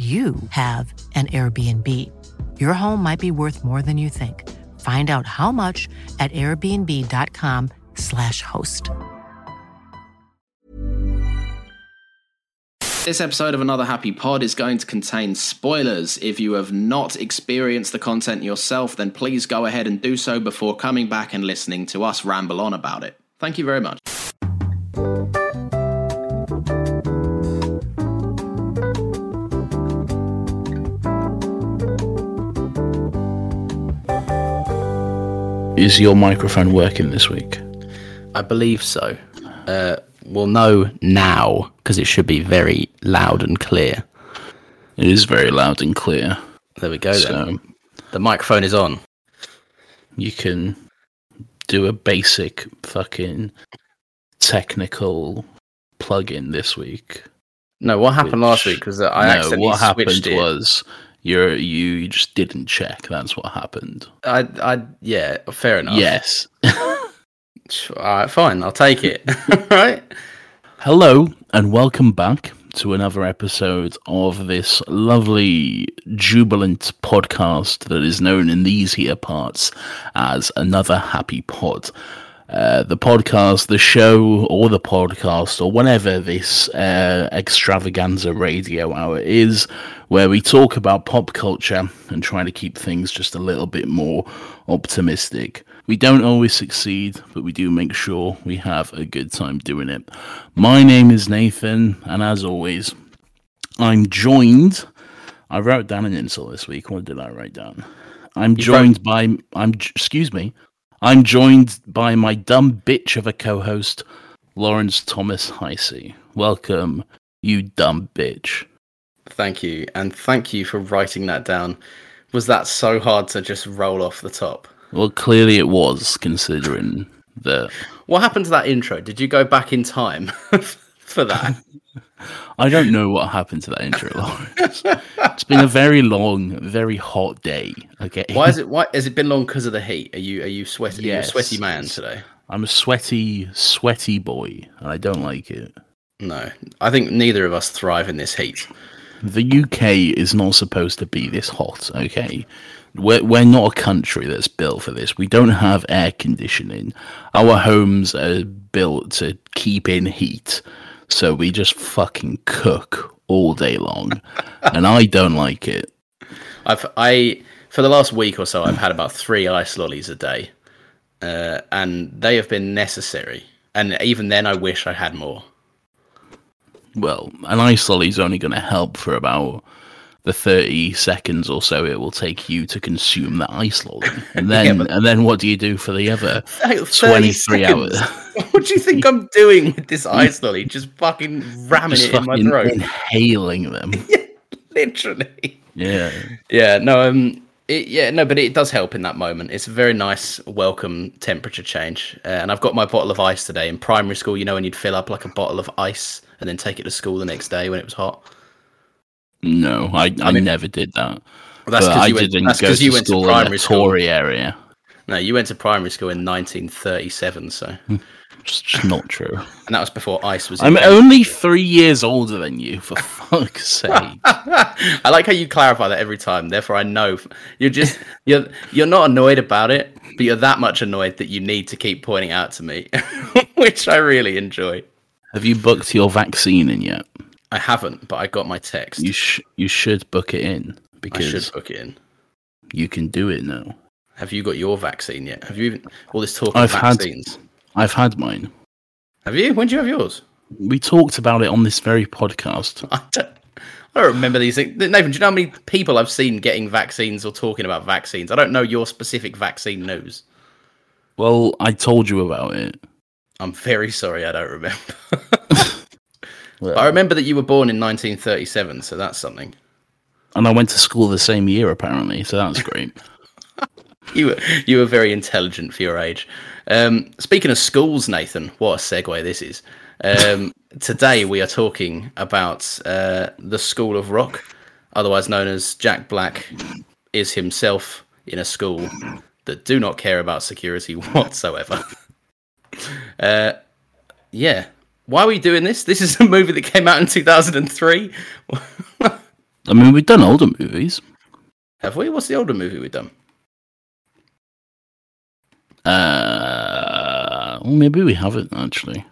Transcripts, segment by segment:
you have an Airbnb. Your home might be worth more than you think. Find out how much at airbnb.com/slash host. This episode of Another Happy Pod is going to contain spoilers. If you have not experienced the content yourself, then please go ahead and do so before coming back and listening to us ramble on about it. Thank you very much. Is your microphone working this week? I believe so. Uh, we'll know now because it should be very loud and clear. It is very loud and clear. There we go. So then. The microphone is on. you can do a basic fucking technical plug-in this week. No, what happened last week was that I no, accidentally what happened was you're you just didn't check. That's what happened. I, I, yeah, fair enough. Yes. All right, fine. I'll take it. right. Hello and welcome back to another episode of this lovely jubilant podcast that is known in these here parts as another happy pod. Uh, the podcast, the show, or the podcast, or whenever this uh, extravaganza radio hour is, where we talk about pop culture and try to keep things just a little bit more optimistic. We don't always succeed, but we do make sure we have a good time doing it. My name is Nathan, and as always, I'm joined. I wrote down an insult this week. What did I write down? I'm joined by. I'm. Excuse me. I'm joined by my dumb bitch of a co-host, Lawrence Thomas Heisey. Welcome, you dumb bitch. Thank you, and thank you for writing that down. Was that so hard to just roll off the top? Well, clearly it was, considering that What happened to that intro? Did you go back in time for that? I don't know what happened to that intro, Lawrence. it's been a very long, very hot day. Okay. Why is it? Why has it been long because of the heat? Are you are you sweaty? Are you a sweaty man today? I'm a sweaty, sweaty boy, and I don't like it. No, I think neither of us thrive in this heat. The UK is not supposed to be this hot, okay? We're, we're not a country that's built for this. We don't have air conditioning. Our homes are built to keep in heat. So we just fucking cook all day long. and I don't like it. I've I for the last week or so I've had about three ice lollies a day, uh, and they have been necessary. And even then, I wish I had more. Well, an ice lolly's only going to help for about the 30 seconds or so it will take you to consume that ice lolly. And then, but- and then what do you do for the other Hey, 30 23 hours? what do you think I'm doing with this ice lolly? Just fucking ramming Just it in my fucking throat. inhaling them. Literally. Yeah. Yeah. No. Um. It, yeah. No. But it does help in that moment. It's a very nice, welcome temperature change. Uh, and I've got my bottle of ice today. In primary school, you know, when you'd fill up like a bottle of ice and then take it to school the next day when it was hot. No, I, I, mean- never did that. Well, that's but 'cause I you went- that's go to you went to school in primary school. Tory area. No, you went to primary school in 1937, so hmm, It's just not true. and that was before ice was. I'm invented. only three years older than you, for fuck's sake. I like how you clarify that every time. Therefore, I know you're just you're you're not annoyed about it, but you're that much annoyed that you need to keep pointing out to me, which I really enjoy. Have you booked your vaccine in yet? I haven't, but I got my text. You sh- you should book it in because I should book it in. you can do it now. Have you got your vaccine yet? Have you even all this talk of I've had- vaccines? I've had mine. Have you? When did you have yours? We talked about it on this very podcast. I don't, I don't remember these things. Nathan, do you know how many people I've seen getting vaccines or talking about vaccines? I don't know your specific vaccine news. Well, I told you about it. I'm very sorry, I don't remember. I remember that you were born in 1937, so that's something. And I went to school the same year, apparently, so that's great. You were you were very intelligent for your age. Um, speaking of schools, Nathan, what a segue this is. Um, today we are talking about uh, the School of Rock, otherwise known as Jack Black, is himself in a school that do not care about security whatsoever. uh, yeah, why are we doing this? This is a movie that came out in two thousand and three. I mean, we've done older movies. Have we? What's the older movie we've done? Uh, well, maybe we haven't actually.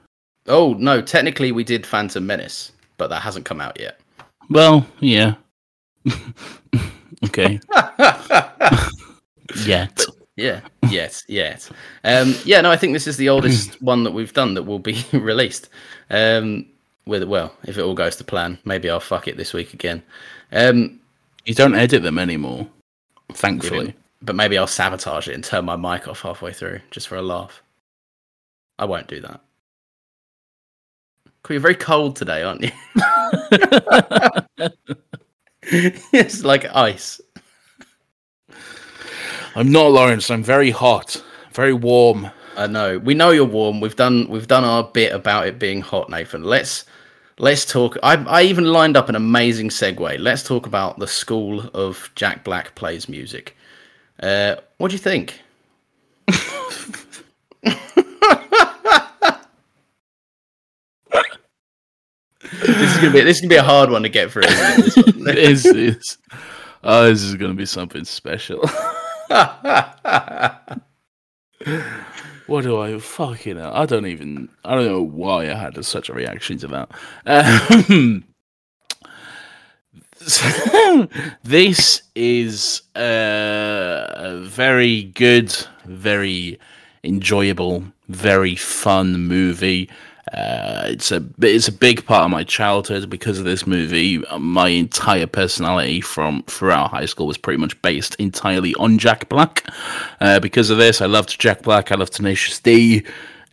Oh no, technically we did Phantom Menace, but that hasn't come out yet. Well, yeah. okay. Yet. Yeah, yes, yes. Um, yeah, no, I think this is the oldest one that we've done that will be released. Um, with well, if it all goes to plan, maybe I'll fuck it this week again. Um, You don't edit them anymore, thankfully. but maybe I'll sabotage it and turn my mic off halfway through just for a laugh. I won't do that. You're very cold today, aren't you? it's like ice. I'm not Lawrence. I'm very hot, very warm. I know. We know you're warm. We've done we've done our bit about it being hot, Nathan. Let's let's talk. I I even lined up an amazing segue. Let's talk about the school of Jack Black plays music. Uh, what do you think? this is gonna be this is gonna be a hard one to get through. It, this one? It is. is. Oh, this is going to be something special. what do I fucking hell? I don't even. I don't know why I had such a reaction to that. Um, this is a very good, very enjoyable, very fun movie. Uh, it's a it's a big part of my childhood because of this movie. My entire personality from throughout high school was pretty much based entirely on Jack Black. Uh, because of this, I loved Jack Black. I loved Tenacious D.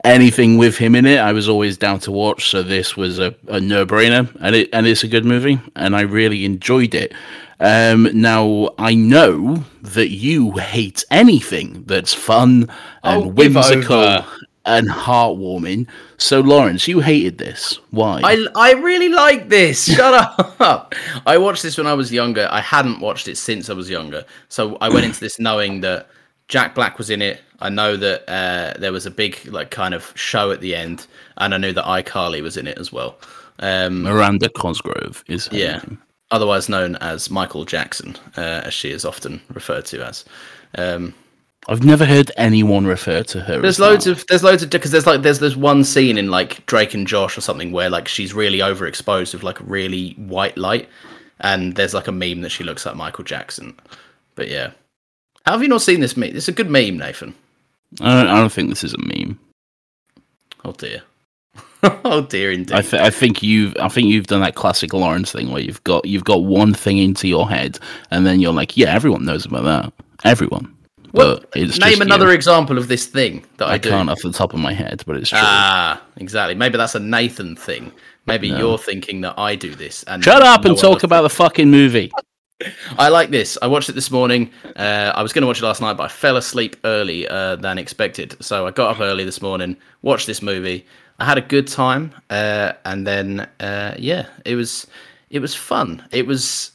Anything with him in it, I was always down to watch. So this was a, a no brainer, and it and it's a good movie, and I really enjoyed it. Um, now I know that you hate anything that's fun and Oh, whimsical. And heartwarming. So, Lawrence, you hated this. Why? I, I really like this. Shut up. I watched this when I was younger. I hadn't watched it since I was younger. So I went into this knowing that Jack Black was in it. I know that uh, there was a big like kind of show at the end, and I knew that iCarly was in it as well. Um, Miranda Cosgrove is yeah, name. otherwise known as Michael Jackson, uh, as she is often referred to as. Um, I've never heard anyone refer to her. There's loads that. of there's loads of because there's like there's there's one scene in like Drake and Josh or something where like she's really overexposed with like really white light, and there's like a meme that she looks like Michael Jackson. But yeah, how have you not seen this meme? It's a good meme, Nathan. I don't, I don't think this is a meme. Oh dear. oh dear, indeed. I, th- I think you've I think you've done that classic Lawrence thing where you've got you've got one thing into your head and then you're like, yeah, everyone knows about that. Everyone. It's Name just another you. example of this thing that I, I can't off the top of my head, but it's true. Ah, exactly. Maybe that's a Nathan thing. Maybe you're thinking that I do this. And Shut up no and talk about the fucking movie. I like this. I watched it this morning. Uh, I was going to watch it last night, but I fell asleep early uh, than expected. So I got up early this morning, watched this movie. I had a good time, uh, and then uh, yeah, it was it was fun. It was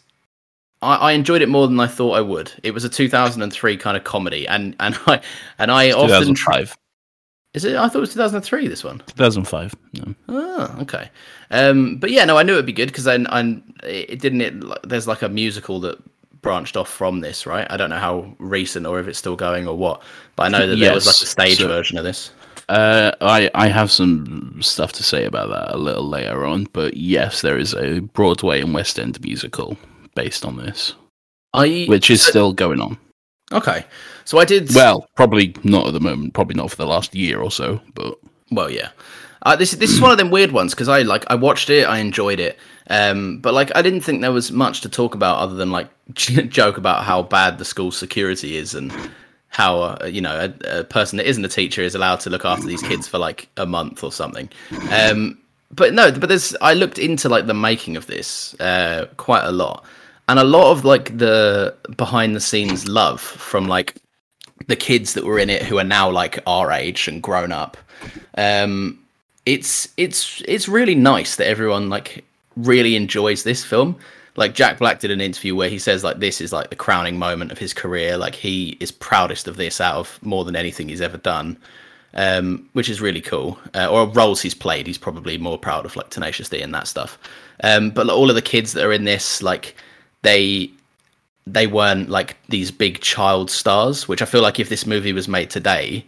I, I enjoyed it more than I thought I would. It was a 2003 kind of comedy, and and I and I often try, 2005. Is it? I thought it was 2003. This one. 2005. No. Oh, okay. Um, but yeah, no, I knew it'd be good because I, I, it didn't. It, there's like a musical that branched off from this, right? I don't know how recent or if it's still going or what, but I know that there was like a stage so- version of this. Uh, I I have some stuff to say about that a little later on, but yes, there is a Broadway and West End musical based on this, I which is still going on. okay. So I did. Well, probably not at the moment, probably not for the last year or so, but Well, yeah. Uh, this this is one of them weird ones because I like I watched it, I enjoyed it, um, but like I didn't think there was much to talk about other than like joke about how bad the school security is and how uh, you know a, a person that isn't a teacher is allowed to look after these kids for like a month or something. Um, but no, but there's I looked into like the making of this uh, quite a lot, and a lot of like the behind the scenes love from like the kids that were in it who are now like our age and grown up um it's it's it's really nice that everyone like really enjoys this film. Like jack black did an interview where he says like this is like the crowning moment of his career. Like he is proudest of this out of more than anything he's ever done um which is really cool. Uh, or roles he's played he's probably more proud of like tenacious d and that stuff. Um but like, all of the kids that are in this like they they weren't like these big child stars, which I feel like if this movie was made today,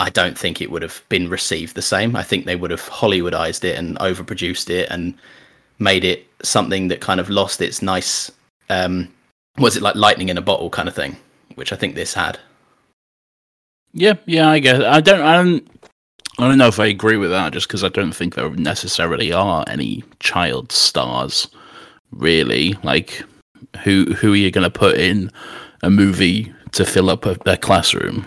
I don't think it would have been received the same. I think they would have Hollywoodized it and overproduced it and made it something that kind of lost its nice um was it like lightning in a bottle kind of thing, which I think this had. yeah, yeah, I guess I don't, I don't, I don't know if I agree with that, just because I don't think there necessarily are any child stars, really. Like, who who are you going to put in a movie to fill up a, a classroom?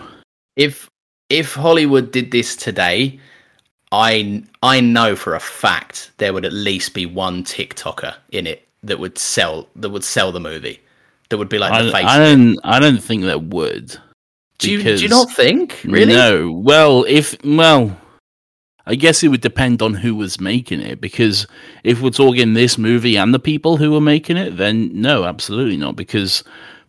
If if Hollywood did this today, I I know for a fact there would at least be one TikToker in it that would sell that would sell the movie. That would be like I, the face. I don't, I don't think there would. do you do you not think really? No. Well, if well, I guess it would depend on who was making it. Because if we're talking this movie and the people who were making it, then no, absolutely not. Because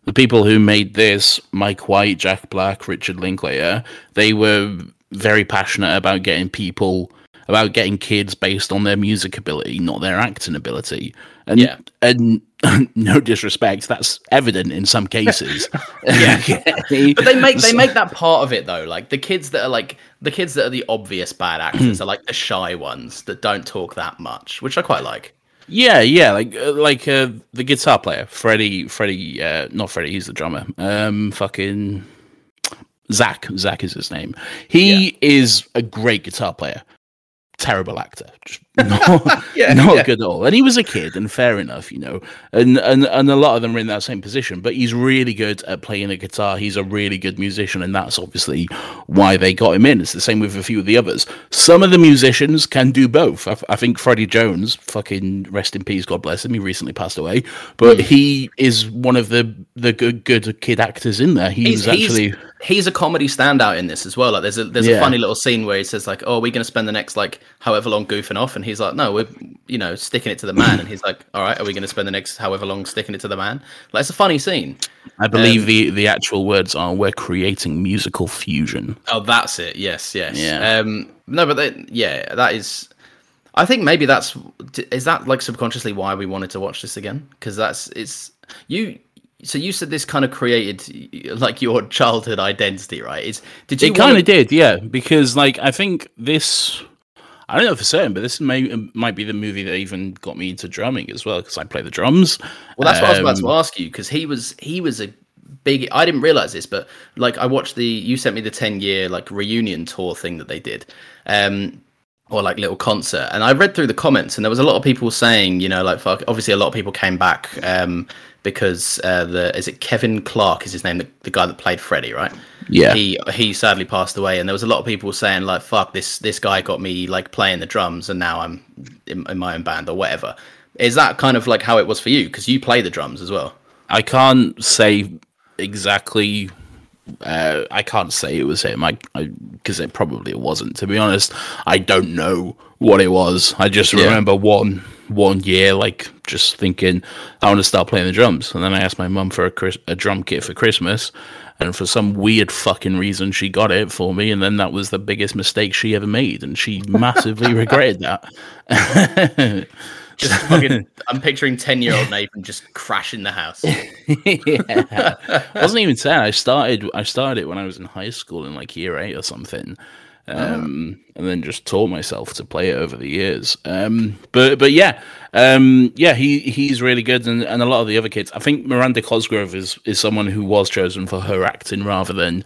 the people who made this, Mike White, Jack Black, Richard Linklater, they were very passionate about getting people. About getting kids based on their music ability, not their acting ability, and Yeah. and no disrespect, that's evident in some cases. Yeah. Okay? But they make they make that part of it though. Like the kids that are like the kids that are the obvious bad actors are like the shy ones that don't talk that much, which I quite like. Yeah, yeah, like uh, like uh, the guitar player, Freddie, Freddie, uh, not Freddie, he's the drummer. Um, fucking Zach, Zach is his name. He is a great guitar player. Terrible actor, just not, Yeah, not yeah. good at all. And he was a kid, and fair enough, you know. And and and a lot of them are in that same position. But he's really good at playing a guitar. He's a really good musician, and that's obviously why they got him in. It's the same with a few of the others. Some of the musicians can do both. I, I think Freddie Jones, fucking rest in peace, God bless him. He recently passed away, but Hmm. he is one of the the good good kid actors in there. He He's, was actually. he's he's a comedy standout in this as well. Like there's a there's a funny little scene where he says like, "Oh, we're going to spend the next like however long goofing off," and he's like, "No, we're you know sticking it to the man," and he's like, "All right, are we going to spend the next however long sticking it to the man?" Like it's a funny scene. I believe um, the the actual words are "We're creating musical fusion." Oh, that's it. Yes, yes. Yeah. Um, no, but they, yeah, that is. I think maybe that's is that like subconsciously why we wanted to watch this again because that's it's you. So you said this kind of created like your childhood identity, right? Is did you It kind of did, yeah. Because like I think this, I don't know for certain, but this may might be the movie that even got me into drumming as well because I play the drums. Well, that's what I was about to Um, ask you because he was he was a big. I didn't realize this, but like I watched the you sent me the ten year like reunion tour thing that they did, um, or like little concert, and I read through the comments, and there was a lot of people saying, you know, like fuck. Obviously, a lot of people came back um, because uh, the is it Kevin Clark is his name, the, the guy that played Freddie, right? Yeah. He he sadly passed away, and there was a lot of people saying like, "Fuck this this guy got me like playing the drums, and now I'm in, in my own band or whatever." Is that kind of like how it was for you? Because you play the drums as well. I can't say exactly. Uh, I can't say it was him. I because it probably wasn't. To be honest, I don't know what it was. I just Yeah. remember one one year, like just thinking I want to start playing the drums, and then I asked my mum for a, Chris- a drum kit for Christmas, and for some weird fucking reason, she got it for me, and then that was the biggest mistake she ever made, and she massively regretted that. Just fucking, I'm picturing ten year old Nathan just crashing the house. yeah, wasn't even sad. I started. I started it when I was in high school in like year eight or something, um, and then just taught myself to play it over the years. Um, but but yeah, um, yeah, he he's really good, and, and a lot of the other kids. I think Miranda Cosgrove is is someone who was chosen for her acting rather than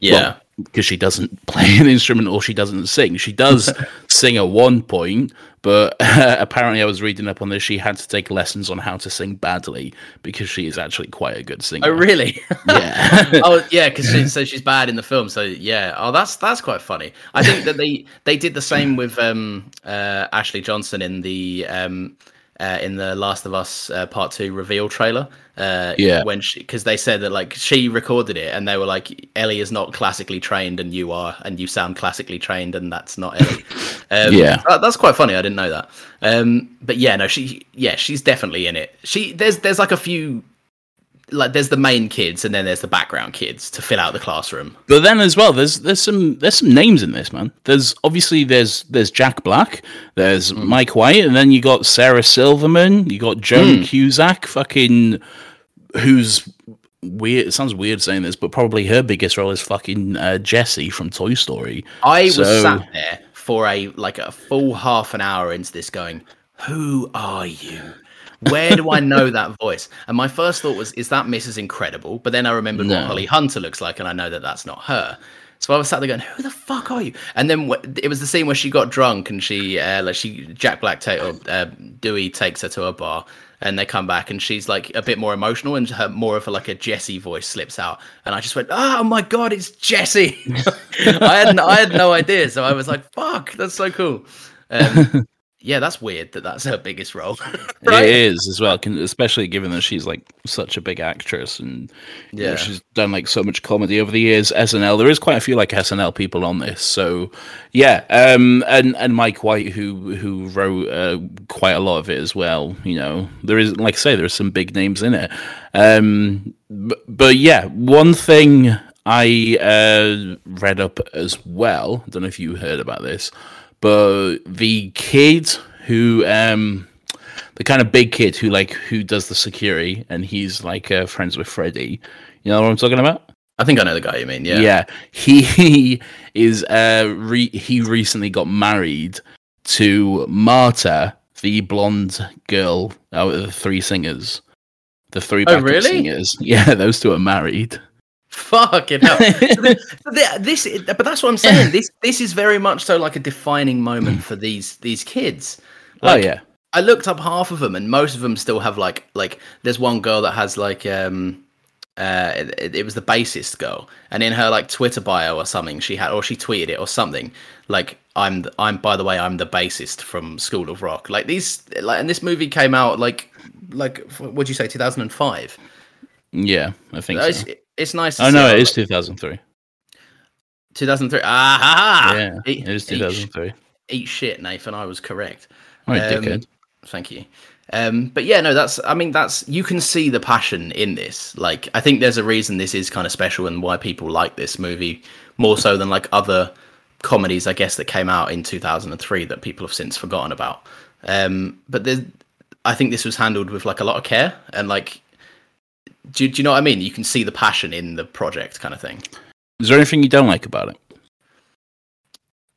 Yeah. because she doesn't play an instrument or she doesn't sing. She does sing at one point, but apparently I was reading up on this. She had to take lessons on how to sing badly because she is actually quite a good singer. Oh really? Yeah. oh yeah, because she, so she's bad in the film. So yeah. Oh, that's that's quite funny. I think that they they did the same with um uh Ashley Johnson in the um uh, in the Last of Us uh, Part Two reveal trailer. Uh, Yeah. When she because they said that like she recorded it and they were like Ellie is not classically trained and you are and you sound classically trained and that's not Ellie. Um, Yeah. that- that's quite funny. I didn't know that. Um, but yeah, no, she yeah she's definitely in it. She there's there's like a few like there's the main kids and then there's the background kids to fill out the classroom. But then as well, there's there's some there's some names in this man. There's obviously there's there's Jack Black, there's Mike White, and then you got Sarah Silverman, you got Joan Cusack, fucking who's weird. It sounds weird saying this, but probably her biggest role is fucking uh, Jessie from Toy Story. I was sat there for a like a full half an hour into this going, Who are you? Where do I know that voice? And my first thought was, Is that Mrs. Incredible? But then I remembered No. what Holly Hunter looks like, and I know that that's not her. So I was sat there going, "Who the fuck are you?" And then wh- it was the scene where she got drunk and she, uh, like, she Jack Black ta- or uh, Dewey takes her to a bar, and they come back and she's like a bit more emotional and her more of a like a Jessie voice slips out, and I just went, "Oh my god, it's Jessie!" I had no, I had no idea, so I was like, "Fuck, that's so cool." Um, yeah, that's weird that that's her biggest role. It is as well, especially given that she's like such a big actress and you know, Yeah. she's done like so much comedy over the years. SNL, there is quite a few like SNL people on this, so yeah. Um, and and Mike White, who who wrote uh, quite a lot of it as well. You know, there is like I say, there's some big names in it. Um, but, but yeah, one thing I uh, read up as well. I don't know if you heard about this, but the kid who um the kind of big kid who like who does the security and he's like uh, friends with Freddy. You know what I'm talking about? I think I know the guy you mean. Yeah. Yeah, he he is. Uh, re- he recently got married to Marta, the blonde girl out of the three singers. The three Oh, really? singers. Yeah, those two are married. Fucking hell. So the- so the- this, but that's what I'm saying. This, this is very much so like a defining moment for these these kids. Like, oh yeah, I looked up half of them, and most of them still have like like. There's one girl that has like um, uh, it, it was the bassist girl, and in her like Twitter bio or something, she had or she tweeted it or something like I'm I'm by the way I'm the bassist from School of Rock. Like these like and this movie came out like like what'd you say 2005? yeah. I think so. It's nice. To Oh see no, it is 2003. 2003. Ah, ha, ha. yeah, Eat- it is 2003. Eat shit, Nathan. I was correct. Oh, Um, dickhead. Thank you. Um, but yeah, no, that's. I mean, that's you can see the passion in this. Like, I think there's a reason this is kind of special and why people like this movie more so than like other comedies, I guess, that came out in 2003 that people have since forgotten about. Um, but there's, I think this was handled with like a lot of care and like, do, do you know what I mean? You can see the passion in the project, kind of thing. Is there anything you don't like about it?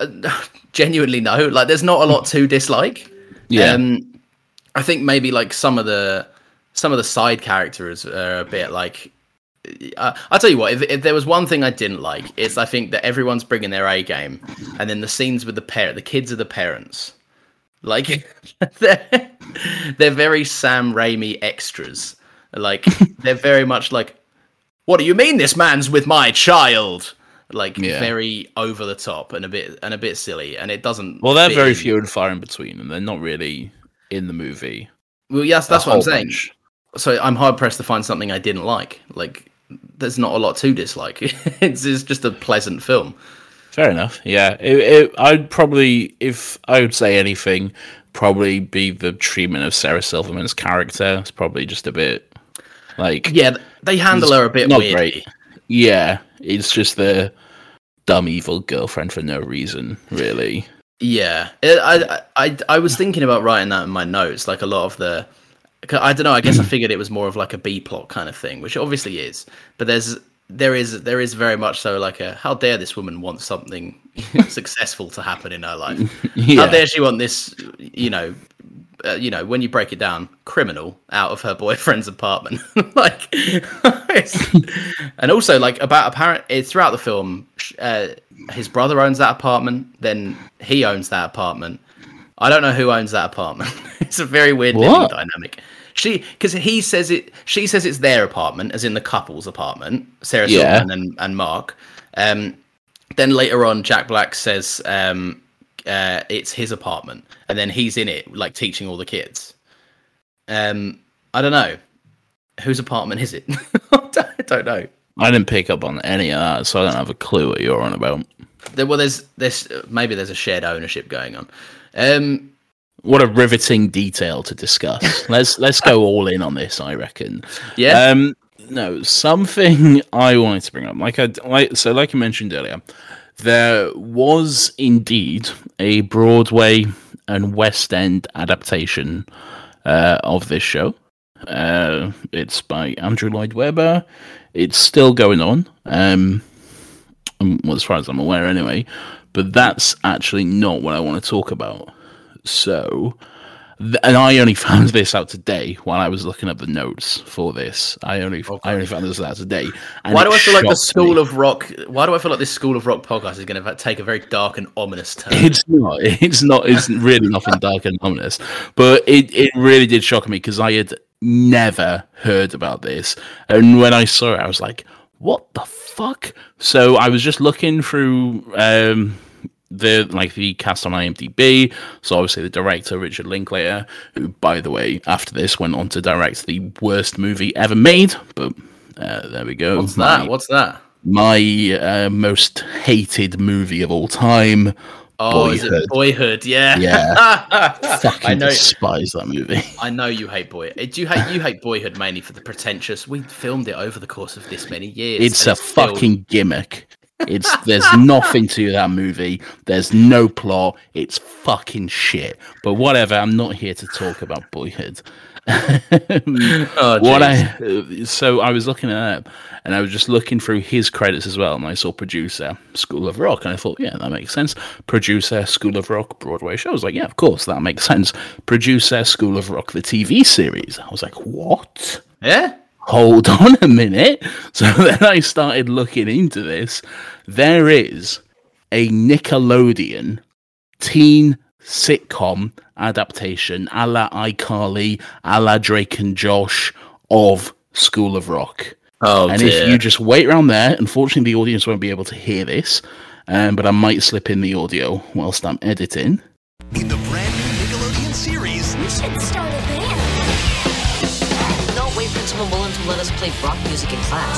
Uh, genuinely no like there's not a lot to dislike Yeah. um i think maybe like some of the some of the side characters are a bit like uh, i'll tell you what if, if there was one thing i didn't like it's i think that everyone's bringing their a game and then the scenes with the parent the kids are the parents like they're, they're very sam raimi extras like they're very much like what do you mean this man's with my child like Yeah. very over the top and a bit and a bit silly and it doesn't well, they're very in. few and far in between, and they're not really in the movie. well yes that's what i'm saying bunch. so i'm hard pressed to find something i didn't like like there's not a lot to dislike it's, it's just a pleasant film Fair enough. Yeah, it, it, I'd probably, if I would say anything, probably be the treatment of Sarah Silverman's character. It's probably just a bit like Yeah, they handle her a bit not weirdly. great. Yeah, it's just the dumb evil girlfriend for no reason, really. Yeah, It- I, I I was thinking about writing that in my notes. Like a lot of the. I don't know. I guess I figured it was more of like a B plot kind of thing, which it obviously is. But there's there is there is very much so like a how dare this woman want something successful to happen in her life? Yeah. How dare she want this? You know, uh, you know when you break it down, criminal out of her boyfriend's apartment, like, and also like about apparent it's throughout the film. Uh, his brother owns that apartment, then he owns that apartment. I don't know who owns that apartment. it's a very weird dynamic. She because he says it. She says it's their apartment, as in the couple's apartment. Sarah Yeah. Silverman and, and Mark. Um, then later on, Jack Black says um, uh, it's his apartment, and then he's in it, like teaching all the kids. Um, I don't know whose apartment is it. I don't know. I didn't pick up on any of that, so I don't have a clue what you're on about. There, well, there's there's maybe there's a shared ownership going on. Um, What a riveting detail to discuss. let's let's go all in on this. I reckon. yeah, Um, no, something I wanted to bring up, like I like, so like you mentioned earlier, there was indeed a Broadway and West End adaptation uh, of this show. Uh, it's by Andrew Lloyd Webber. It's still going on, um, um, well, as far as I'm aware, anyway. But that's actually not what I want to talk about. So, and I only found this out today while I was looking up the notes for this. I only I only found this out today. and why do I feel like the School me. of Rock? Why do I feel like this School of Rock podcast is going to take a very dark and ominous turn? It's not. It's not. It's really nothing dark and ominous. But it, it really did shock me because I had never heard about this, and when I saw it, I was like, "What the fuck?" So I was just looking through um, the like the cast on IMDb. So obviously the director Richard Linklater, who, by the way, after this went on to direct the worst movie ever made. But uh, there we go. What's My- that? What's that? my uh, most hated movie of all time? Oh, is it Boyhood? Yeah, Yeah. Fucking I know. despise that movie. I know you hate Boy. uh, Do you hate you hate Boyhood mainly for the pretentious? We filmed it over the course of this many years. It's a still- fucking gimmick. It's there's nothing to that movie. There's no plot. It's fucking shit. But whatever. I'm not here to talk about Boyhood. Oh, what. I so I was looking at that, and I was just looking through his credits as well, and I saw producer School of Rock, and I thought, yeah, that makes sense. Producer School of Rock Broadway show. I was like, yeah, of course, that makes sense. Producer School of Rock the TV series. I was like, what? yeah. Hold on a minute. So then I started looking into this. There is a Nickelodeon teen sitcom adaptation a la iCarly, a la Drake and Josh of School of Rock. Oh and dear. if you just wait around there, unfortunately the audience won't be able to hear this, um, but I might slip in the audio whilst I'm editing. Let us play rock music in class.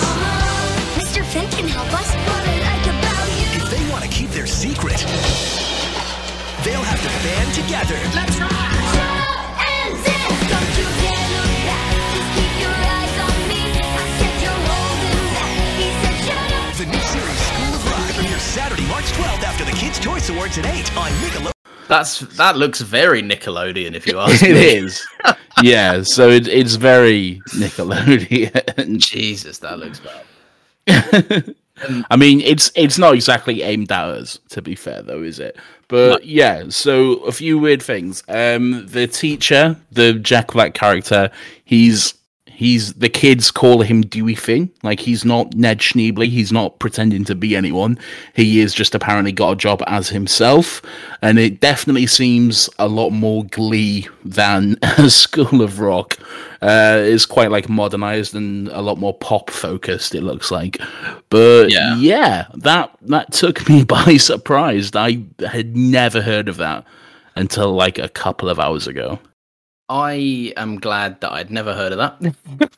Mr. Finn can help us. What I like about you. if they want to keep their secret, they'll have to band together. Let's rock. And then, don't you dare look back. Just keep your eyes on me. I said you're holding back. He said shut up. The new series School of Rock premieres Saturday, March 12th after the Kids' Choice Awards at 8 on Nickelodeon. That's that looks very Nickelodeon, if you ask It me. is. yeah, so it, it's very Nickelodeon. Jesus, that looks bad. I mean, it's it's not exactly aimed at us, to be fair, though, is it? But yeah, so a few weird things. Um, the teacher, the Jack Black character, he's he's the kids call him Dewey Finn. Like he's not Ned Schneebly. He's not pretending to be anyone. He is just apparently got a job as himself, and it definitely seems a lot more Glee than School of Rock. Uh, it's quite like modernized and a lot more pop focused. It looks like, but Yeah. yeah, that that took me by surprise. I had never heard of that until like a couple of hours ago. I am glad that I'd never heard of that.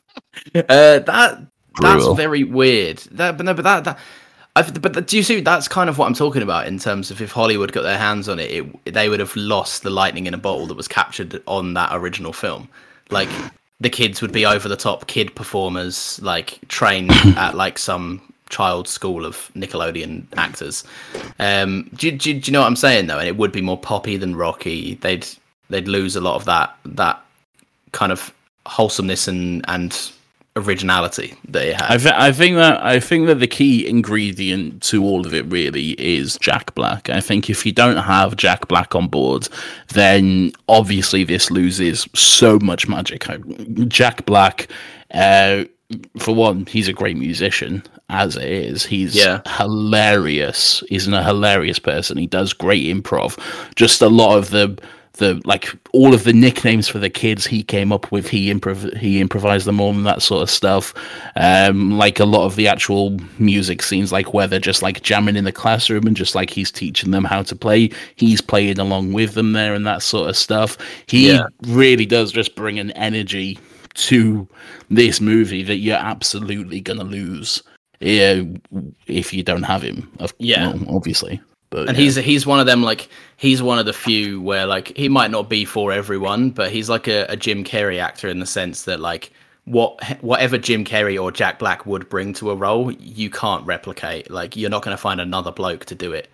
uh, that that's Brutal. very weird. That, but no, but that, that I've, but do you see? That's kind of what I'm talking about in terms of if Hollywood got their hands on it, it they would have lost the lightning in a bottle that was captured on that original film. Like the kids would be over the top kid performers, like trained at like some child school of Nickelodeon actors. Um, do, do, do you know what I'm saying though? And it would be more poppy than Rocky. They'd they'd lose a lot of that that kind of wholesomeness and and originality that it had. I, th- I think that I think that the key ingredient to all of it really is Jack Black. I think if you don't have Jack Black on board, then obviously this loses so much magic. Jack Black, uh, for one, he's a great musician as it is. He's Yeah. hilarious. He's a hilarious person. He does great improv. Just a lot of the the like all of the nicknames for the kids he came up with he improv he improvised them all and that sort of stuff um like a lot of the actual music scenes like where they're just like jamming in the classroom and just like he's teaching them how to play he's playing along with them there and that sort of stuff he Yeah. really does just bring an energy to this movie that you're absolutely gonna lose yeah, if you don't have him Yeah. obviously but and yeah. he's he's one of them like he's one of the few where like he might not be for everyone but he's like a, a jim carrey actor in the sense that like what whatever jim carrey or jack black would bring to a role you can't replicate like you're not going to find another bloke to do it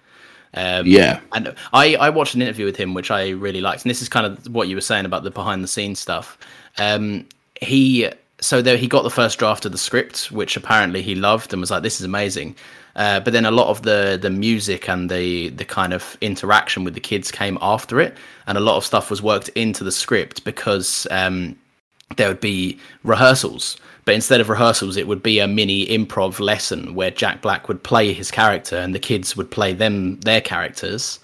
um, Yeah. and I, I watched an interview with him which i really liked and this is kind of what you were saying about the behind the scenes stuff um, he so there he got the first draft of the script which apparently he loved and was like this is amazing uh, but then a lot of the the music and the the kind of interaction with the kids came after it. And a lot of stuff was worked into the script because um, there would be rehearsals. But instead of rehearsals it would be a mini improv lesson where jack black would play his character and the kids would play them their characters.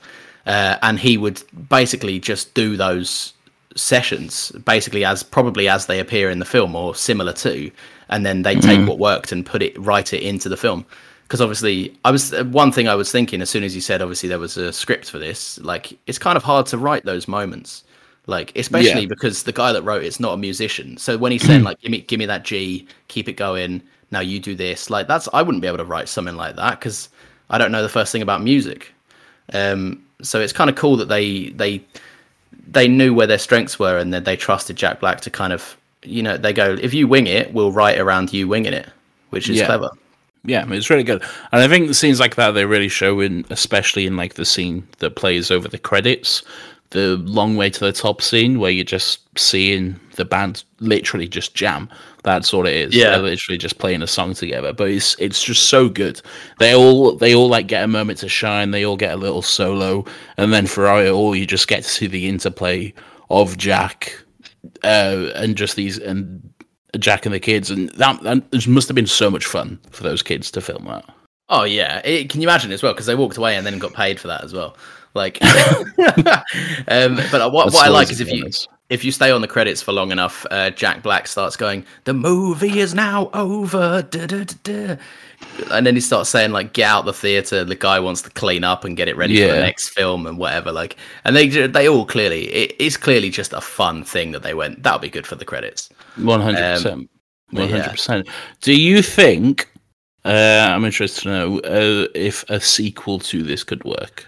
Uh, and he would basically just do those sessions basically as probably as they appear in the film or similar to and then they take what worked and put it write it into the film because obviously i was uh, one thing i was thinking as soon as you said obviously there was a script for this like it's kind of hard to write those moments like especially Yeah. because the guy that wrote it's not a musician so when he's saying like give me give me that g keep it going now you do this like that's i wouldn't be able to write something like that because i don't know the first thing about music um so it's kind of cool that they they they knew where their strengths were and that they trusted Jack Black to kind of you know they go if you wing it we'll write around you winging it which is Yeah. clever Yeah, it's really good, and I think the scenes like that they really show in, especially in like the scene that plays over the credits, the long way to the top scene where you're just seeing the band literally just jam. That's what it is. Yeah. They're literally just playing a song together, but it's it's just so good. They all they all like get a moment to shine. They all get a little solo, and then throughout it all, you just get to see the interplay of Jack uh, and just these and Jack and the kids, and that, that must have been so much fun for those kids to film that. oh yeah it, can you imagine as well because they walked away and then got paid for that as well like um but what, what i like is if you. If you stay on the credits for long enough uh, jack black starts going the movie is now over da, da, da, and then he starts saying like get out the theater the guy wants to clean up and get it ready for the next film and whatever like and they they all clearly it is clearly just a fun thing that they went that'll be good for the credits One hundred percent, but one yeah. hundred percent. Do you think? Uh, I'm interested to know uh, if a sequel to this could work.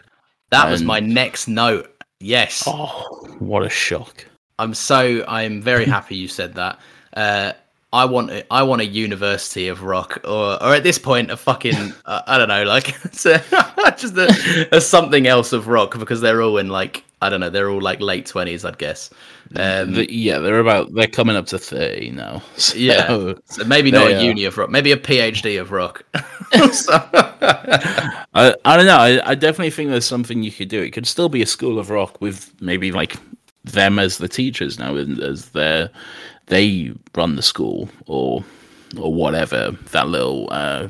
that was my next note yes Oh, what a shock! I'm so I'm very happy you said that. Uh, I want a, I want a University of Rock, or or at this point a fucking uh, I don't know, like a, just a, a something else of rock because they're all in like I don't know, they're all like late twenties, I'd guess. Um, The- yeah, they're about they're coming up to thirty now. So, yeah, so maybe not a are. uni of rock, maybe a PhD of rock. So- I, I don't know. I, I definitely think there's something you could do. It could still be a school of rock with maybe like them as the teachers now, as their they run the school or or whatever that little uh,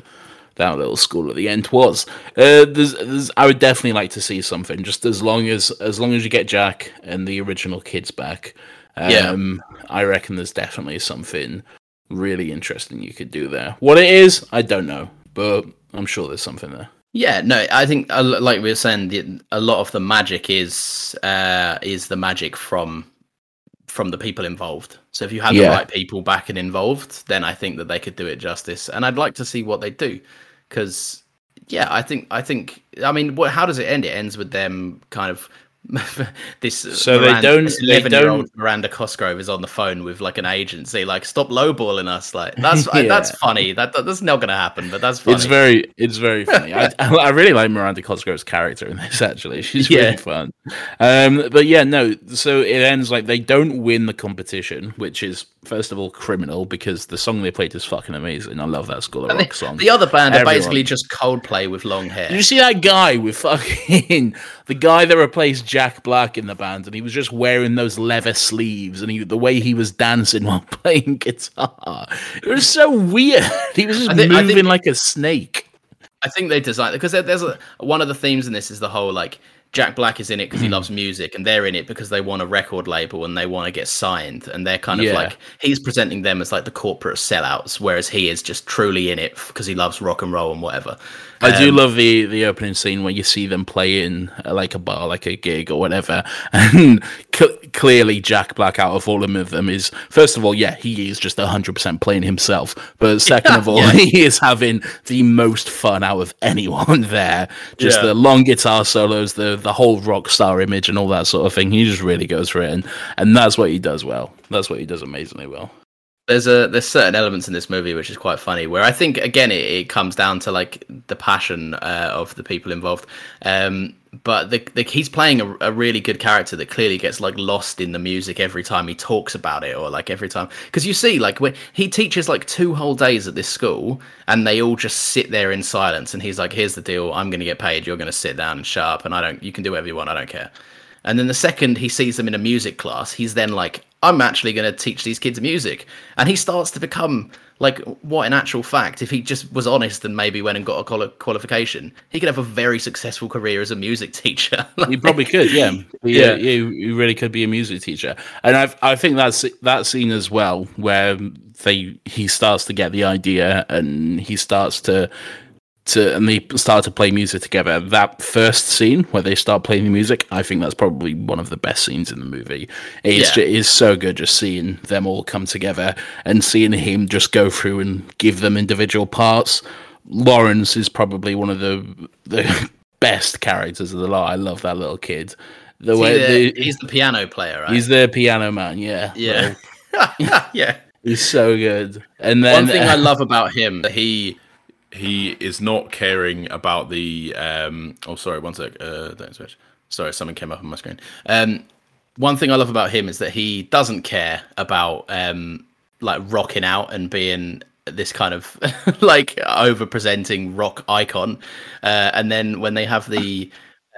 that little school at the end was. Uh, there's, there's, I would definitely like to see something. Just as long as as long as you get Jack and the original kids back. Yeah. Um, I reckon there's definitely something really interesting you could do there. What it is, I don't know, but I'm sure there's something there. Yeah, no, I think uh, like we were saying, the, a lot of the magic is uh, is the magic from from the people involved. So if you had Yeah. the right people back and involved, then I think that they could do it justice. And I'd like to see what they do because yeah, I think I think I mean, what? How does it end? It ends with them kind of. this So they don't- they eleven year old don't- Miranda Cosgrove is on the phone with like an agency like stop lowballing us like that's Yeah. that's funny that, that that's not gonna happen but that's funny It's very, it's very funny. I, I really like Miranda Cosgrove's character in this. Actually, she's Yeah. really fun. Um, but yeah, no. So it ends like they don't win the competition, which is first of all criminal because the song they played is fucking amazing. I love that School of Rock song. the other band are basically just Coldplay with long hair Did you see that guy with fucking the guy that replaced Jack Black in the band, and he was just wearing those leather sleeves, and he, the way he was dancing while playing guitar, it was so weird. He was just think- moving think- like a snake. I think they designed it because there, there's a, one of the themes in this is the whole like Jack Black is in it because he loves music, and they're in it because they want a record label and they want to get signed, and they're kind of Yeah. like he's presenting them as like the corporate sellouts, whereas he is just truly in it because he loves rock and roll and whatever. I do Um, love the the opening scene where you see them play in uh, like a bar, like a gig or whatever, and c- clearly Jack Black, out of all of them, is first of all, yeah, he is just hundred percent playing himself, but second of all, Yeah. he is having the most fun out of anyone there. Just Yeah. the long guitar solos, the the whole rock star image, and all that sort of thing. He just really goes for it, and and that's what he does well. That's what he does amazingly well. There's a there's certain elements in this movie which is quite funny where i think again it, it comes down to like the passion uh, of the people involved. Um but the, the he's playing a, a really good character that clearly gets like lost in the music every time he talks about it or like every time. Because you see like when he teaches like two whole days at this school and they all just sit there in silence and he's like here's the deal. I'm going to get paid. You're going to sit down and shut up and i don't you can do whatever you want. I don't care. And then the second he sees them in a music class, he's then like, I'm actually going to teach these kids music. And he starts to become like, what in actual fact, if he just was honest and maybe went and got a quali- qualification, he could have a very successful career as a music teacher. He probably could, yeah. He, Yeah. yeah, he, he really could be a music teacher, and I I think that's that scene as well where they he starts to get the idea and he starts to to and they start to play music together. That first scene where they start playing the music, I think that's probably one of the best scenes in the movie. It's Yeah. ju- it's so good just seeing them all come together and seeing him just go through and give them individual parts. Lawrence is probably one of the the best characters of the lot. I love that little kid. The Is way the- he's the piano player, right? he's the piano man, yeah, yeah. yeah. he's so good. And then One thing I love about him, he he is not caring about the um oh sorry one sec uh don't switch sorry, something came up on my screen. Um, one thing I love about him is that he doesn't care about um, like rocking out and being this kind of like over presenting rock icon. Uh, and then when they have the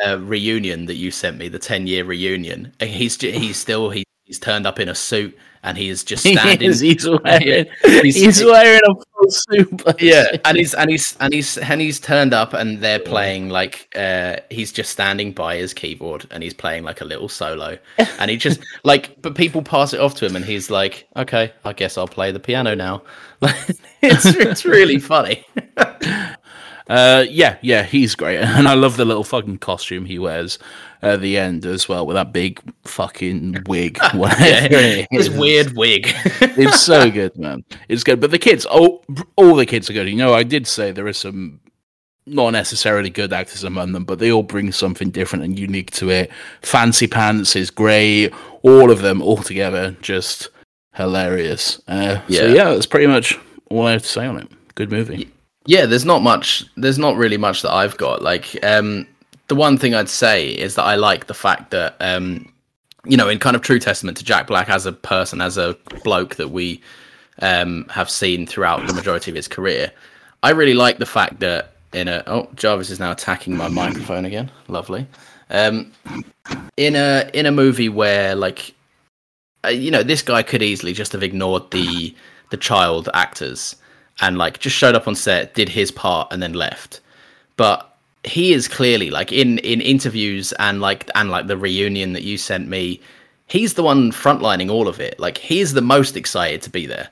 uh, reunion that you sent me, the ten year reunion, he's he's still he, he's turned up in a suit and he is just He standing. is, he's wearing, He's- he's, wearing a full suit. yeah and he's and he's and he's and he's turned up and they're playing like uh he's just standing by his keyboard and he's playing like a little solo and he just like but people pass it off to him and he's like okay i guess i'll play the piano now it's it's really funny Uh, yeah, yeah, he's great, and I love the little fucking costume he wears at the end as well, with that big fucking wig, it this weird wig it's so good, man. It's good, but the kids, oh, all the kids are good. You know, I did say there are some not necessarily good actors among them, but they all bring something different and unique to it. Fancy Pants is great. All of them, all together, just hilarious. Uh, So Yeah. yeah, that's pretty much all I have to say on it. Good movie. yeah there's not much there's not really much that i've got like um the one thing i'd say is that i like the fact that um you know in kind of true testament to jack black as a person as a bloke that we um have seen throughout the majority of his career i really like the fact that in a oh jarvis is now attacking my microphone again. Lovely. Um in a in a movie where like uh, you know this guy could easily just have ignored the the child actors and like just showed up on set did his part and then left. But he is clearly like in in interviews and like and like the reunion that you sent me he's the one frontlining all of it like he's the most excited to be there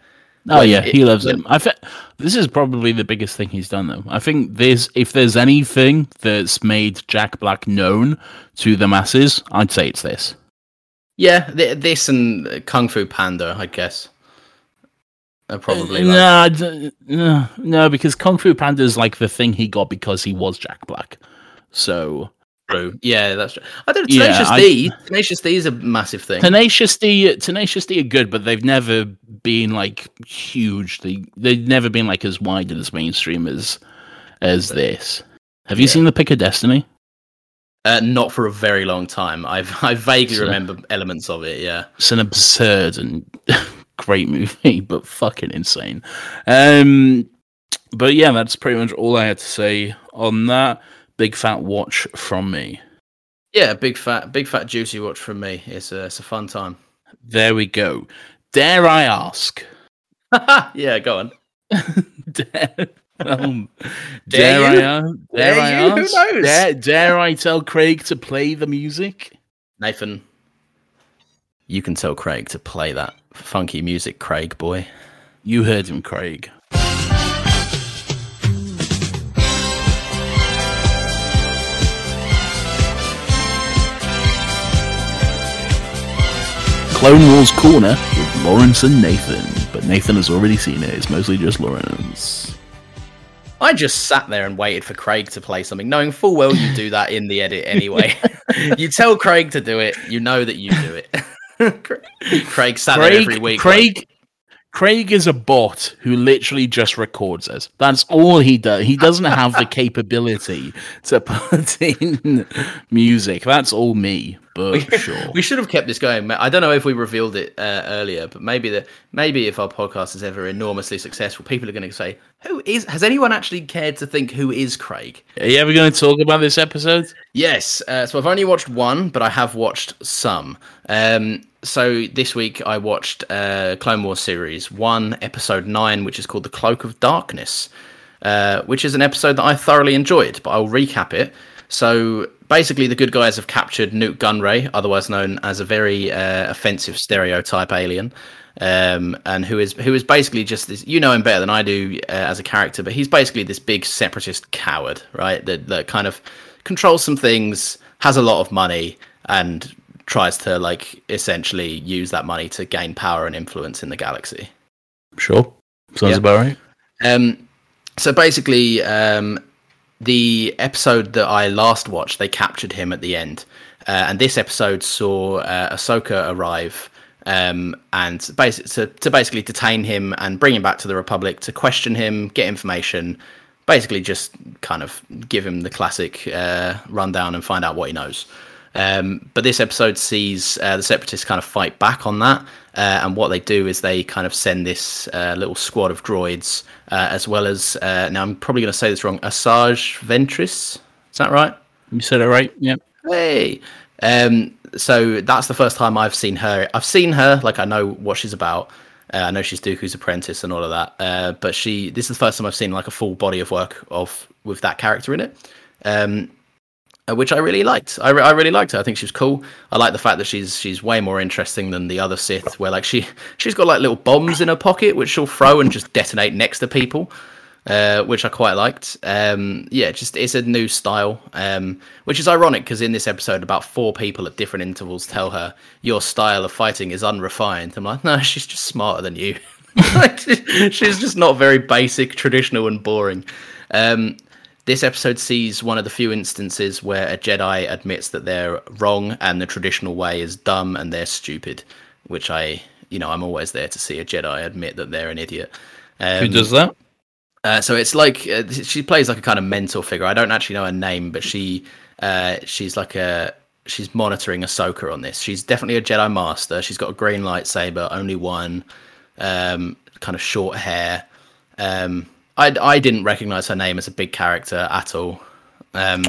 Oh Like, yeah, it- he loves it. I think this is probably the biggest thing he's done though. I think there's if there's anything that's made Jack Black known to the masses, I'd say it's this. yeah th- this and kung fu panda i guess are probably like, no, no, no, because Kung Fu Panda is like the thing he got because he was Jack Black. So true. Yeah, that's true. I don't know. Yeah, Tenacious I- D. Tenacious D is a massive thing. Tenacious D, Tenacious D are good, but they've never been like huge. They they've never been like as wide and as mainstream as as this. Have you Yeah. seen the Pick of Destiny? Uh, not for a very long time. I've I vaguely So- remember elements of it. Yeah. It's an absurd and great movie, but fucking insane. Um, but yeah, that's pretty much all I had to say on that. Big fat watch from me. Yeah, big fat, big fat juicy watch from me. It's a, it's a fun time. There we go. Dare I ask? yeah, go on. dare, um, Dare dare. I, ask? Dare dare I you? Who ask? knows? Dare, dare I tell Craig to play the music? Nathan, you can tell Craig to play that funky music, Craig boy. You heard him, Craig. Clone Wars Corner with Lawrence and Nathan, but Nathan has already seen it. It's mostly just Lawrence. I just sat there and waited for Craig to play something, knowing full well you do that in the edit anyway. you tell Craig to do it, you know that you do it. Craig sat there every week. Craig, Craig is a bot who literally just records us. That's all he does. He doesn't have the capability to put in music. That's all me. But sure. We should have kept this going. I don't know if we revealed it uh, earlier, but maybe the maybe if our podcast is ever enormously successful, people are going to say, "Who is?" Has anyone actually cared to think who is Craig? Are you ever going to talk about this episode? Yes. Uh, so I've only watched one, but I have watched some. Um, so this week I watched uh, Clone Wars series one, episode nine, which is called "The Cloak of Darkness," uh, which is an episode that I thoroughly enjoyed. But I'll recap it. So basically, the good guys have captured Nute Gunray, otherwise known as a very uh, offensive stereotype alien, um, and who is who is basically just this. You know him better than I do uh, as a character, but he's basically this big separatist coward, right? That that kind of controls some things, has a lot of money, and tries to like essentially use that money to gain power and influence in the galaxy. Sure. Sounds Yeah. about right. Um, so basically, um, the episode that I last watched, they captured him at the end, uh, and this episode saw uh, Ahsoka arrive um, and to, to basically detain him and bring him back to the Republic to question him, get information, basically just kind of give him the classic uh, rundown and find out what he knows. Um, but this episode sees uh, the separatists kind of fight back on that, uh, and what they do is they kind of send this uh, little squad of droids, uh, as well as uh, now I'm probably going to say this wrong, Asajj Ventress. Is that right? You said it right. Yeah. Hey. Um, so that's the first time I've seen her. I've seen her, like I know what she's about. Uh, I know she's Dooku's apprentice and all of that. Uh, but she, this is the first time I've seen like a full body of work of with that character in it, um, which I really liked. I, re- I really liked her. I think she was cool. I like the fact that she's she's way more interesting than the other Sith, where like she she's got like little bombs in her pocket which she'll throw and just detonate next to people uh, which I quite liked. Um, yeah, just it's a new style, um, which is ironic because in this episode, about four people at different intervals tell her your style of fighting is unrefined. I'm like, no, she's just smarter than you. She's just not very basic, traditional, and boring. Um, this episode sees one of the few instances where a Jedi admits that they're wrong and the traditional way is dumb and they're stupid, which I, you know, I'm always there to see a Jedi admit that they're an idiot. Um, Who does that? uh, so it's like uh, she plays like a kind of mentor figure. I don't actually know her name, but she uh, she's like a she's monitoring Ahsoka on this. She's definitely a Jedi Master. She's got a green lightsaber, only one, um, kind of short hair. Um, I I didn't recognize her name as a big character at all. Um,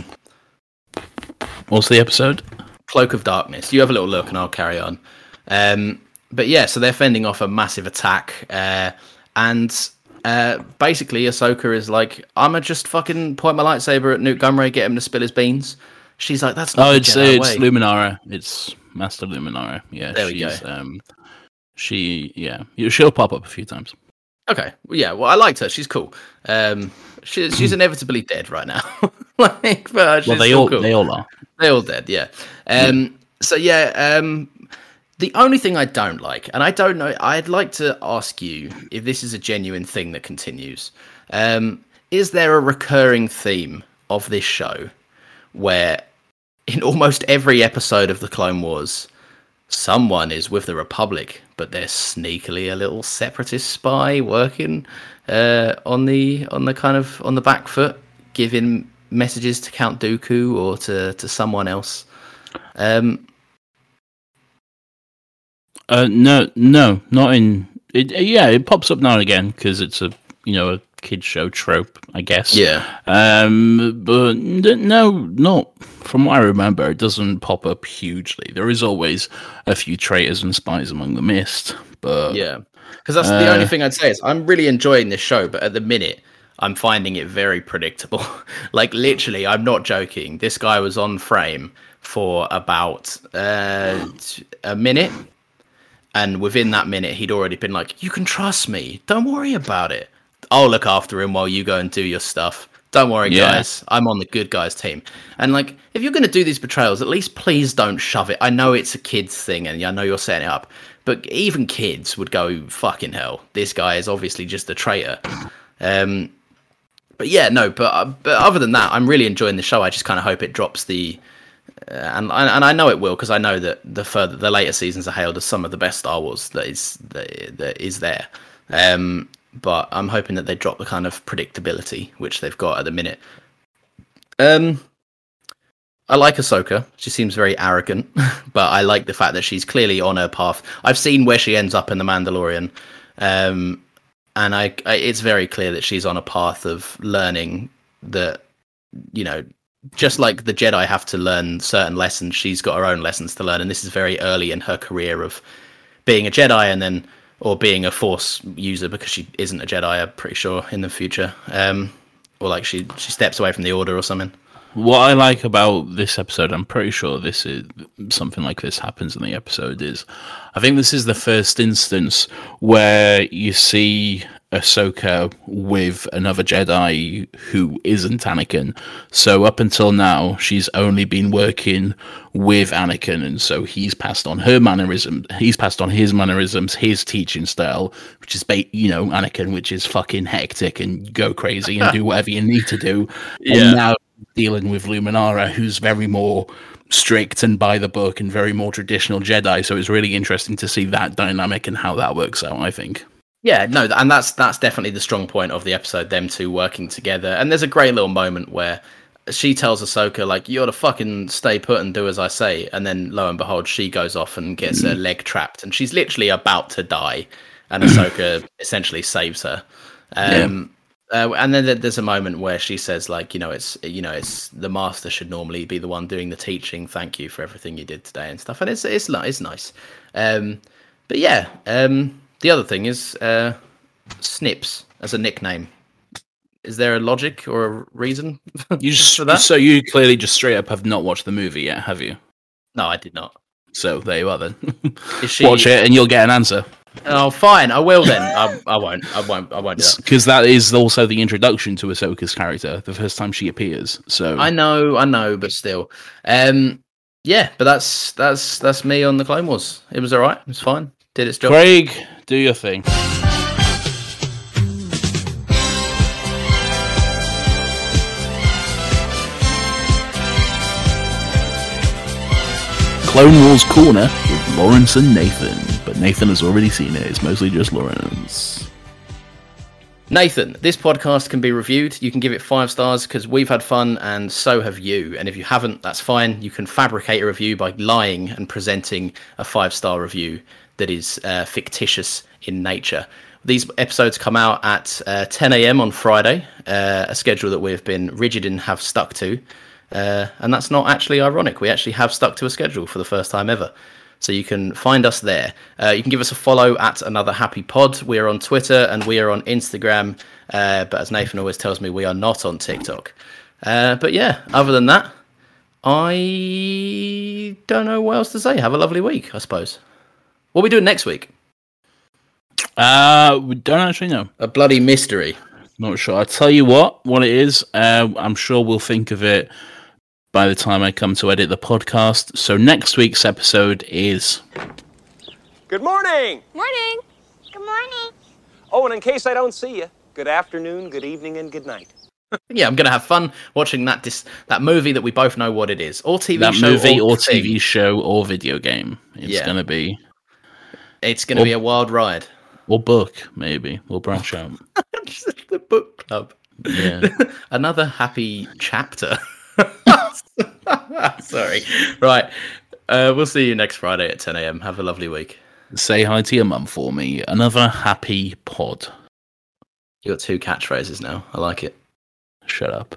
What's the episode? Cloak of Darkness. You have a little look, and I'll carry on. Um, but yeah, so they're fending off a massive attack, uh, and uh, basically, Ahsoka is like, "I'ma just fucking point my lightsaber at Nute Gunray, get him to spill his beans." She's like, "That's not Oh, it's it's way." Luminara. It's Master Luminara. Yeah, There we go. Um, she yeah, she'll pop up a few times. Okay, yeah, well, I liked her. She's cool. Um, she, she's inevitably dead right now. like, but she's Well, they all cool. they all are. They all dead, yeah. Um, So yeah, um, The only thing I don't like, and I don't know, I'd like to ask you if this is a genuine thing that continues. Um, is there a recurring theme of this show where, in almost every episode of the Clone Wars, someone is with the Republic, but they're sneakily a little separatist spy working uh, on the on the kind of on the back foot, giving messages to Count Dooku or to to someone else. Um, Uh, no, no, not in. It, yeah, it pops up now and again because it's a you know a kid show trope, I guess. Yeah. Um, but no, not from what I remember. It doesn't pop up hugely. There is always a few traitors and spies among the mist, but Yeah, because that's the only Uh, thing I'd say is I'm really enjoying this show, but at the minute I'm finding it very predictable. like literally, I'm not joking. This guy was on frame for about uh, a minute, and within that minute, he'd already been like, "You can trust me. Don't worry about it. I'll look after him while you go and do your stuff." Don't worry, Yeah. guys. I'm on the good guys team. And like, if you're going to do these betrayals, at least please don't shove it. I know it's a kids thing, and I know you're setting it up, but even kids would go, "Fucking hell, this guy is obviously just a traitor." Um, but yeah, no. But uh, but other than that, I'm really enjoying the show. I just kind of hope it drops the, uh, and and I know it will because I know that the further the later seasons are hailed as some of the best Star Wars that is that, that is there. Um, but I'm hoping that they drop the kind of predictability which they've got at the minute. Um, I like Ahsoka. She seems very arrogant, but I like the fact that she's clearly on her path. I've seen where she ends up in The Mandalorian, um, and I, I it's very clear that she's on a path of learning that you know just like the Jedi have to learn certain lessons, she's got her own lessons to learn, and this is very early in her career of being a Jedi and then or being a Force user because she isn't a Jedi. I'm pretty sure in the future, um, or like she she steps away from the Order or something. What I like about this episode, I'm pretty sure this is something like this happens in the episode, is I think this is the first instance where you see Ahsoka with another Jedi who isn't Anakin. So up until now, she's only been working with Anakin, and so he's passed on her mannerism. He's passed on his mannerisms, his teaching style, which is, ba- you know, Anakin, which is fucking hectic and go crazy and do whatever you need to do. Yeah. And now dealing with Luminara, who's very more strict and by the book and very more traditional Jedi. So it's really interesting to see that dynamic and how that works out. I think. Yeah, no, and that's that's definitely the strong point of the episode. Them two working together, and there's a great little moment where she tells Ahsoka like, "You're to fucking stay put and do as I say," and then lo and behold, she goes off and gets her leg trapped, and she's literally about to die, and Ahsoka essentially saves her. Um, uh, and then there's a moment where she says like, you know, it's you know, it's the master should normally be the one doing the teaching. Thank you for everything you did today and stuff, and it's it's it's nice. Um, but yeah, um, the other thing is uh, Snips as a nickname. Is there a logic or a reason You just for that? so you clearly just straight up have not watched the movie yet, have you? No, I did not. So there you are then. She? Watch it and you'll get an answer Oh, fine. I will then. I, I won't. I won't. I won't do that. because that is also the introduction to Ahsoka's character, the first time she appears. So I know. I know. But still, um, yeah. But that's that's that's me on the Clone Wars. It was all right. It was fine. Did its job. Craig, do your thing. Clone Wars Corner with Lawrence and Nathan. But Nathan has already seen it. It's mostly just Lawrence. Nathan, this podcast can be reviewed. You can give it five stars because we've had fun and so have you. And if you haven't, that's fine. You can fabricate a review by lying and presenting a five star review that is uh, fictitious in nature. These episodes come out at uh, 10 a.m. on Friday, uh, a schedule that we've been rigid and have stuck to. Uh, and that's not actually ironic. We actually have stuck to a schedule for the first time ever. So you can find us there. Uh, you can give us a follow at Another Happy Pod. We are on Twitter and we are on Instagram. Uh, but as Nathan always tells me, we are not on TikTok. But yeah, other than that, I don't know what else to say. Have a lovely week, I suppose. What are we doing next week? Uh, we don't actually know. A bloody mystery. Not sure. I'll tell you what, what it is. Uh, I'm sure we'll think of it by the time I come to edit the podcast. So next week's episode is Good morning. Morning. Good morning. Oh, and in case I don't see you, good afternoon, good evening, and good night. Yeah, I'm gonna have fun watching that dis- that movie that we both know what it is, or TV that show, movie or thing. TV show or video game. It's Yeah. gonna be It's gonna Or- be a wild ride. or book maybe. We'll branch out. the book club. Yeah. Another happy chapter. Sorry. Right. Uh, we'll see you next Friday at 10 a.m. Have a lovely week. Say hi to your mum for me. Another happy pod. You got two catchphrases now. I like it. Shut up.